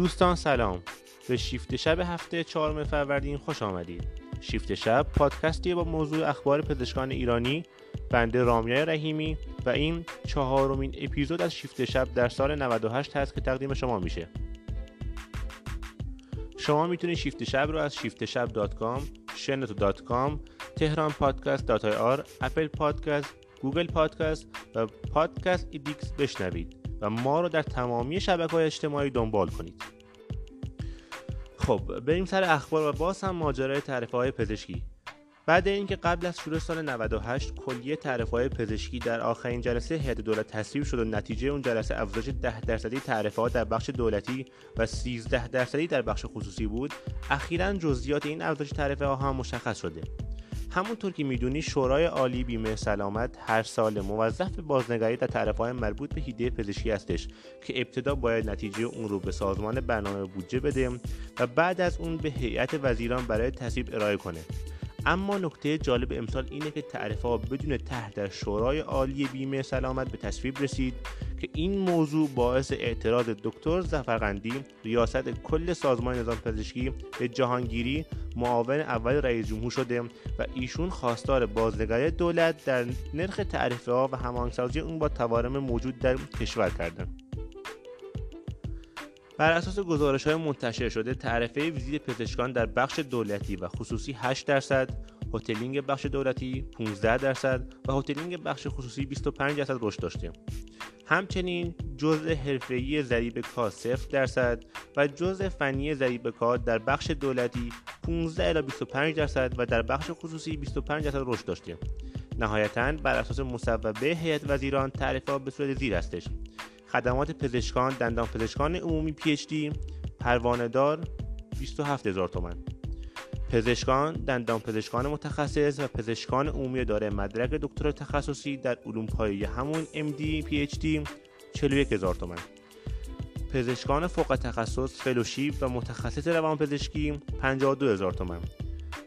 دوستان سلام. به شیفت شب هفته چهارم فروردین خوش آمدید. شیفت شب پادکستی با موضوع اخبار پزشکان ایرانی بنده رامیای رحیمی و این چهارمین اپیزود از شیفت شب در سال 98 هست که تقدیم شما میشه. شما می‌تونید شیفت شب رو از شیفت شب dot com شنوتو تهران پادکست dot ir اپل پادکست گوگل پادکست و پادکست ایدیکس بشنوید. و ما رو در تمامی شبکه های اجتماعی دنبال کنید. خب بریم سر اخبار و باز هم ماجرای تعرفه های پزشکی. بعد اینکه قبل از شروع سال 98 کلیه تعرفه های پزشکی در آخرین جلسه هیئت دولت تصویب شد و نتیجه اون جلسه افزایش 10 درصدی تعرفه ها در بخش دولتی و 13 درصدی در بخش خصوصی بود اخیرا جزئیات این افزایش تعرفه ها هم مشخص شده. همونطور که می‌دونی شورای عالی بیمه سلامت هر سال موظف به بازنگری در تعرفه مربوط به هیده پزشکی هستش که ابتدا باید نتیجه اون رو به سازمان برنامه بودجه بده و بعد از اون به هیئت وزیران برای تصویب ارائه کنه. اما نکته جالب امسال اینه که تعرفه ها بدون ته در شورای عالی بیمه سلامت به تصویب رسید که این موضوع باعث اعتراض دکتر زفرقندی ریاست کل سازمان نظام پزشکی به جهانگیری معاون اول رئیس جمهور شده و ایشون خواستار بازنگری دولت در نرخ تعرفه ها و هماهنگسازی اون با تورم موجود در کشور کردند. بر اساس گزارش های منتشر شده تعرفه ویزیت پزشکان در بخش دولتی و خصوصی 8 درصد هتلینگ بخش دولتی 15 درصد و هتلینگ بخش خصوصی 25 درصد رشد داشته همچنین جزء حرفه‌ای ضریب کار 0 درصد و جزء فنی ضریب کار در بخش دولتی 15 الی 25 درصد و در بخش خصوصی 25 درصد رشد داشته. نهایتا بر اساس مصوبه هیئت وزیران تعرفه به صورت زیر هستش خدمات پزشکان دندان پزشکان عمومی پی اچ دی پروانه پزشکان دندان پزشکان متخصص و پزشکان عمومی داره مدرک دکتر تخصصی در علوم پایه همون MD PhD 41 هزار تومن. پزشکان فوق تخصص فلوشیپ و متخصص روان پزشکی 52 هزار تومن.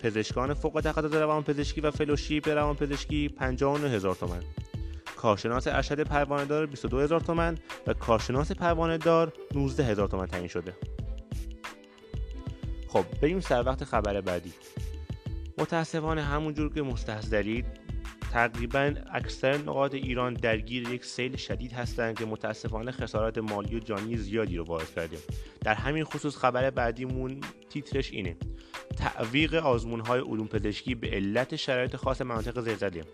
پزشکان فوق تخصص روان پزشکی و فلوشیپ روان پزشکی 59 هزار تومن. کارشناس ارشد پروانه دار 22 هزار تومن و کارشناس پروانه دار 19 هزار تومن تعیین شده. خب بریم سر وقت خبر بعدی. متاسفانه همونجور که مستحضرید تقریبا اکثر نقاط ایران درگیر یک سیل شدید هستند که متاسفانه خسارات مالی و جانی زیادی رو باعث کرده در همین خصوص خبر بعدیمون تیترش اینه. تعویق آزمون های علوم پزشکی به علت شرایط خاص مناطق زلزله.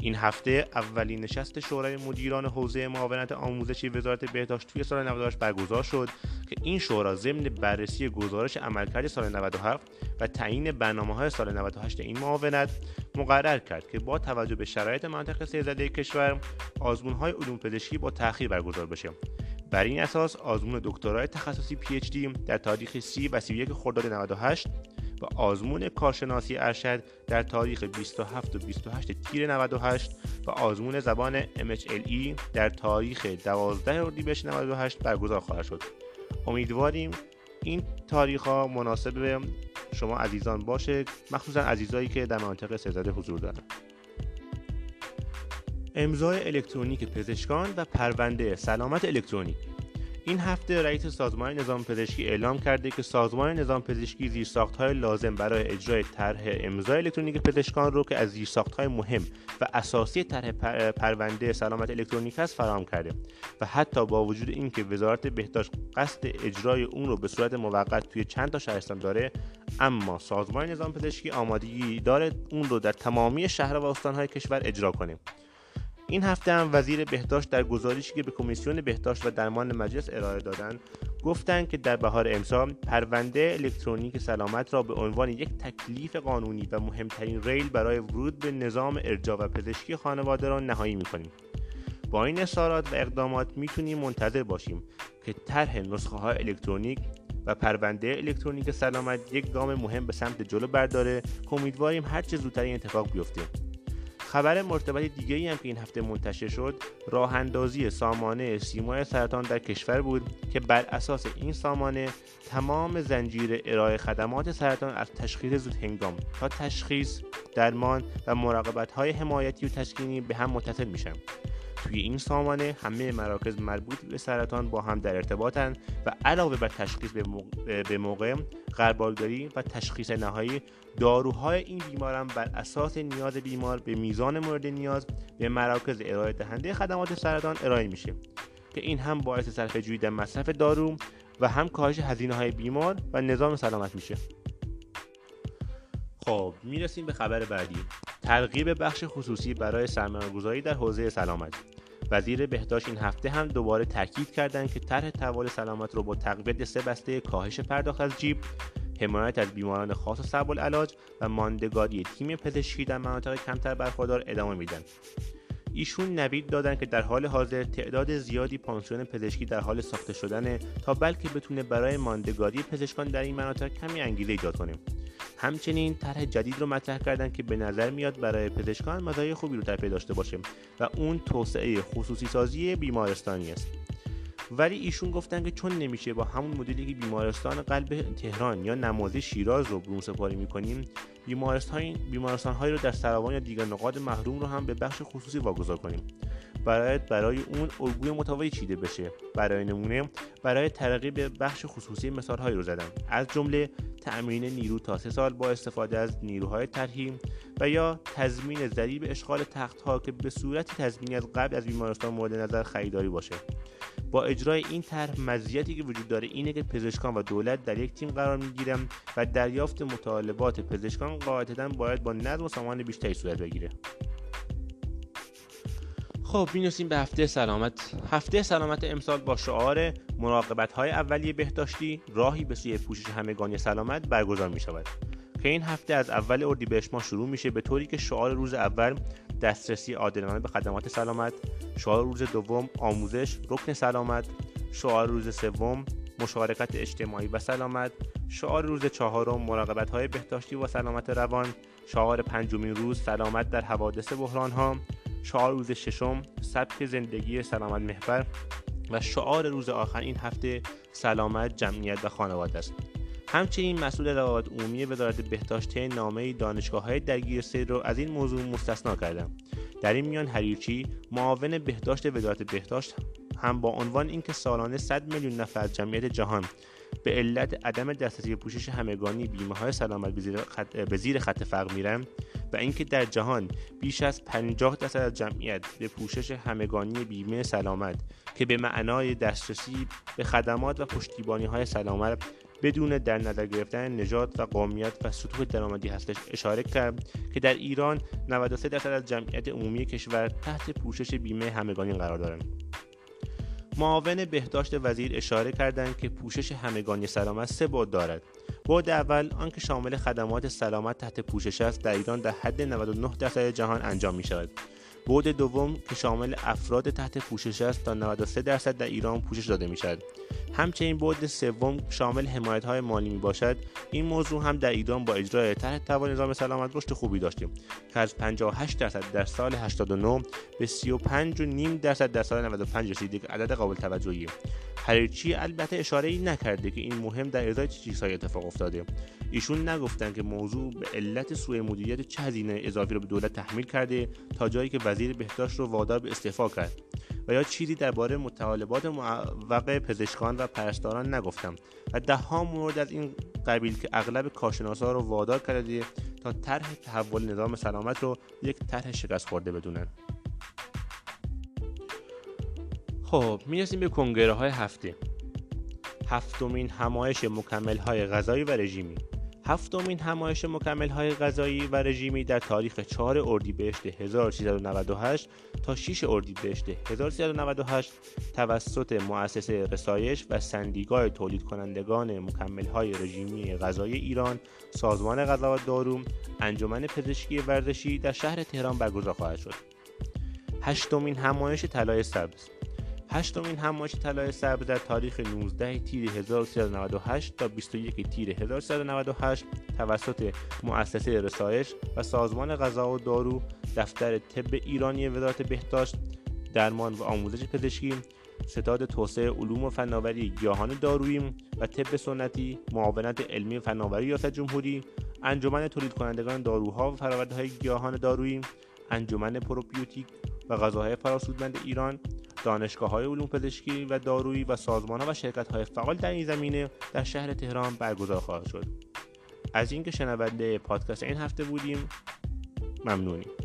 این هفته اولین نشست شورای مدیران حوزه معاونت آموزشی وزارت بهداشت توی سال 98 برگزار شد که این شورا ضمن بررسی گزارش عملکرد سال 97 و تعیین برنامه های سال 98 این معاونت مقرر کرد که با توجه به شرایط منطقه سیزده کشور آزمون های علوم پزشکی با تأخیر برگزار بشه. بر این اساس آزمون دکترای تخصصی PhD در تاریخ 30 و 31 خرداد 98 و آزمون کارشناسی ارشد در تاریخ 27 و 28 تیر 98 و آزمون زبان MHLE در تاریخ 12 اردیبهشت 98 برگزار خواهد شد. امیدواریم این تاریخ ها مناسب شما عزیزان باشه مخصوصا عزیزایی که در مناطق سزده حضور دارند امضای الکترونیک پزشکان و پرونده سلامت الکترونیک. این هفته رئیس سازمان نظام پزشکی اعلام کرده که سازمان نظام پزشکی های لازم برای اجرای طرح امضای الکترونیک پزشکان رو که از های مهم و اساسی طرح پرونده سلامت الکترونیک است فراهم کرده و حتی با وجود اینکه وزارت بهداشت قصد اجرای اون رو به صورت موقت توی چند تا شهرستان داره اما سازمان نظام پزشکی آمادگی داره اون رو در تمامی شهر و استانهای کشور اجرا کنه. این هفته هم وزیر بهداشت در گزارشی که به کمیسیون بهداشت و درمان مجلس ارائه دادند گفتند که در بهار امسال پرونده الکترونیک سلامت را به عنوان یک تکلیف قانونی و مهمترین ریل برای ورود به نظام ارجاع و پزشکی خانواده را نهایی می‌کنیم. با این اصرارات و اقدامات می‌تونیم منتظر باشیم که طرح نسخه های الکترونیک و پرونده الکترونیک سلامت یک گام مهم به سمت جلو برداره که امیدواریم هرچه زودتر این اتفاق بیفته. خبر مرتبط دیگه ای هم که این هفته منتشر شد راه اندازی سامانه سیمای سرطان در کشور بود که بر اساس این سامانه تمام زنجیره ارائه خدمات سرطان از تشخیص زود هنگام تا تشخیص درمان و مراقبت های حمایتی و تشکینی به هم متصل میشن. توی این سامانه همه مراکز مربوط به سرطان با هم در ارتباطند و علاوه بر تشخیص به موقع قربالگری و تشخیص نهایی داروهای این بیماران بر اساس نیاز بیمار به میزان مورد نیاز به مراکز ارائه دهنده خدمات سرطان ارائه میشه که این هم باعث صرفه جویی در مصرف دارو و هم کاهش هزینه های بیمار و نظام سلامت میشه. خب می‌رسیم به خبر بعدی. ترغیب بخش خصوصی برای سرمایه‌گذاری در حوزه سلامت وزیر بهداشت این هفته هم دوباره تاکید کردند که طرح تحول سلامت رو با تقویت سه بسته کاهش پرداخت از جیب حمایت از بیماران خاص و صعب العلاج و ماندگاری تیم پزشکی در مناطق کمتر برخوردار ادامه میدن ایشون نوید دادن که در حال حاضر تعداد زیادی پانسیون پزشکی در حال ساخته شدنه تا بلکه بتونه برای ماندگاری پزشکان در این مناطق کمی انگیزه ایجاد کنه. همچنین طرح جدید رو مطرح کردن که به نظر میاد برای پزشکان مزایای خوبی رو در داشته باشه و اون توسعه خصوصی سازی بیمارستانی است. ولی ایشون گفتن که چون نمیشه با همون مدلی که بیمارستان قلب تهران یا نمازی شیراز رو برون سپاری می‌کنیم بیمارستان بیمارستان هایی رو در سروان یا دیگر نقاط محروم رو هم به بخش خصوصی واگذار کنیم. برای برای اون الگوی متفاوتی چیده بشه. برای نمونه برای ترقی به بخش خصوصی مثال هایی رو زدم. از جمله تأمین نیرو تا سه سال با استفاده از نیروهای ترهیم و یا تضمین ضریب اشغال تختها که به صورت تضمینی از قبل از بیمارستان مورد نظر خریداری باشه. با اجرای این طرح مزیتی که وجود داره اینه که پزشکان و دولت در یک تیم قرار می‌گیرن و دریافت مطالبات پزشکان قاعدتا باید با نظم و سامان بیشتری صورت بگیره. خب می‌رسیم به هفته سلامت. هفته سلامت امسال با شعار مراقبت های اولیه بهداشتی راهی به سوی پوشش همگانی سلامت برگزار می شود که این هفته از اول اردیبهشت ماه شروع میشه به طوری که شعار روز اول دسترسی عادلانه به خدمات سلامت شعار روز دوم آموزش رکن سلامت شعار روز سوم مشارکت اجتماعی و سلامت شعار روز چهارم مراقبت های بهداشتی و سلامت روان شعار پنجمین روز سلامت در حوادث بحران ها شعار روز ششم سبک زندگی سلامت محور و شعار روز آخر این هفته سلامت جمعیت و خانواده است. همچنین مسئول روابط عمومی وزارت بهداشت نامه دانشگاه های درگیر سیر رو از این موضوع مستثنا کردم. در این میان حریرچی معاون بهداشت وزارت بهداشت هم با عنوان اینکه سالانه 100 میلیون نفر جمعیت جهان به علت عدم دسترسی پوشش همگانی بیمه های سلامت به زیر خط, فقر میرن و اینکه در جهان بیش از 50 درصد از جمعیت به پوشش همگانی بیمه سلامت که به معنای دسترسی به خدمات و پشتیبانی های سلامت بدون در نظر گرفتن نژاد و قومیت و سطوح درآمدی هستش اشاره کرد که در ایران 93 درصد از جمعیت عمومی کشور تحت پوشش بیمه همگانی قرار دارند. معاون بهداشت وزیر اشاره کردند که پوشش همگانی سلامت سه بعد دارد. بعد اول آنکه شامل خدمات سلامت تحت پوشش است در ایران در حد 99 درصد جهان انجام می شود بعد دوم که شامل افراد تحت پوشش است تا 93 درصد در ایران پوشش داده می شود همچنین بعد سوم شامل حمایت های مالی می باشد این موضوع هم در ایران با اجرای طرح توان نظام سلامت رشد خوبی داشتیم که از 58 درصد در سال 89 به 35 و نیم درصد در سال 95 رسیده که عدد قابل توجهی. هرچی البته اشاره ای نکرده که این مهم در ازای چه چیزهایی اتفاق افتاده. ایشون نگفتن که موضوع به علت سوء مدیریت چه هزینه اضافی رو به دولت تحمیل کرده تا جایی که وزیر بهداشت رو وادار به استعفا کرد. و یا چیزی درباره مطالبات موقع پزشکان و پرستاران نگفتم. و ده ها مورد از این قبیل که اغلب کارشناسا رو وادار کرده تا طرح تحول نظام سلامت رو یک طرح شکست خورده بدونن. خب می‌رسیم به کنگره های هفته هفتمین همایش مکمل های غذایی و رژیمی. هفتمین همایش مکمل های غذایی و رژیمی در تاریخ 4 اردیبهشت 1398 تا 6 اردیبهشت 1398 توسط مؤسسه رسایش و سندیگاه تولید کنندگان مکمل های رژیمی غذایی ایران سازمان غذا و دارو انجمن پزشکی ورزشی در شهر تهران برگزار خواهد شد. هشتمین همایش طلای سبز. هشتمین همایش طلای سبز در تاریخ 19 تیر 1398 تا 21 تیر 1398 توسط مؤسسه رسایش و سازمان غذا و دارو دفتر طب ایرانی وزارت بهداشت درمان و آموزش پزشکی ستاد توسعه علوم و فناوری گیاهان دارویی و طب سنتی معاونت علمی فناوری ریاست جمهوری انجمن تولید کنندگان داروها و فرآوردهای گیاهان دارویی انجمن پروبیوتیک و غذاهای فراسودمند ایران دانشگاه های علوم پزشکی و دارویی و سازمان ها و شرکت های فعال در این زمینه در شهر تهران برگزار خواهد شد. از اینکه شنونده پادکست این هفته بودیم ممنونیم.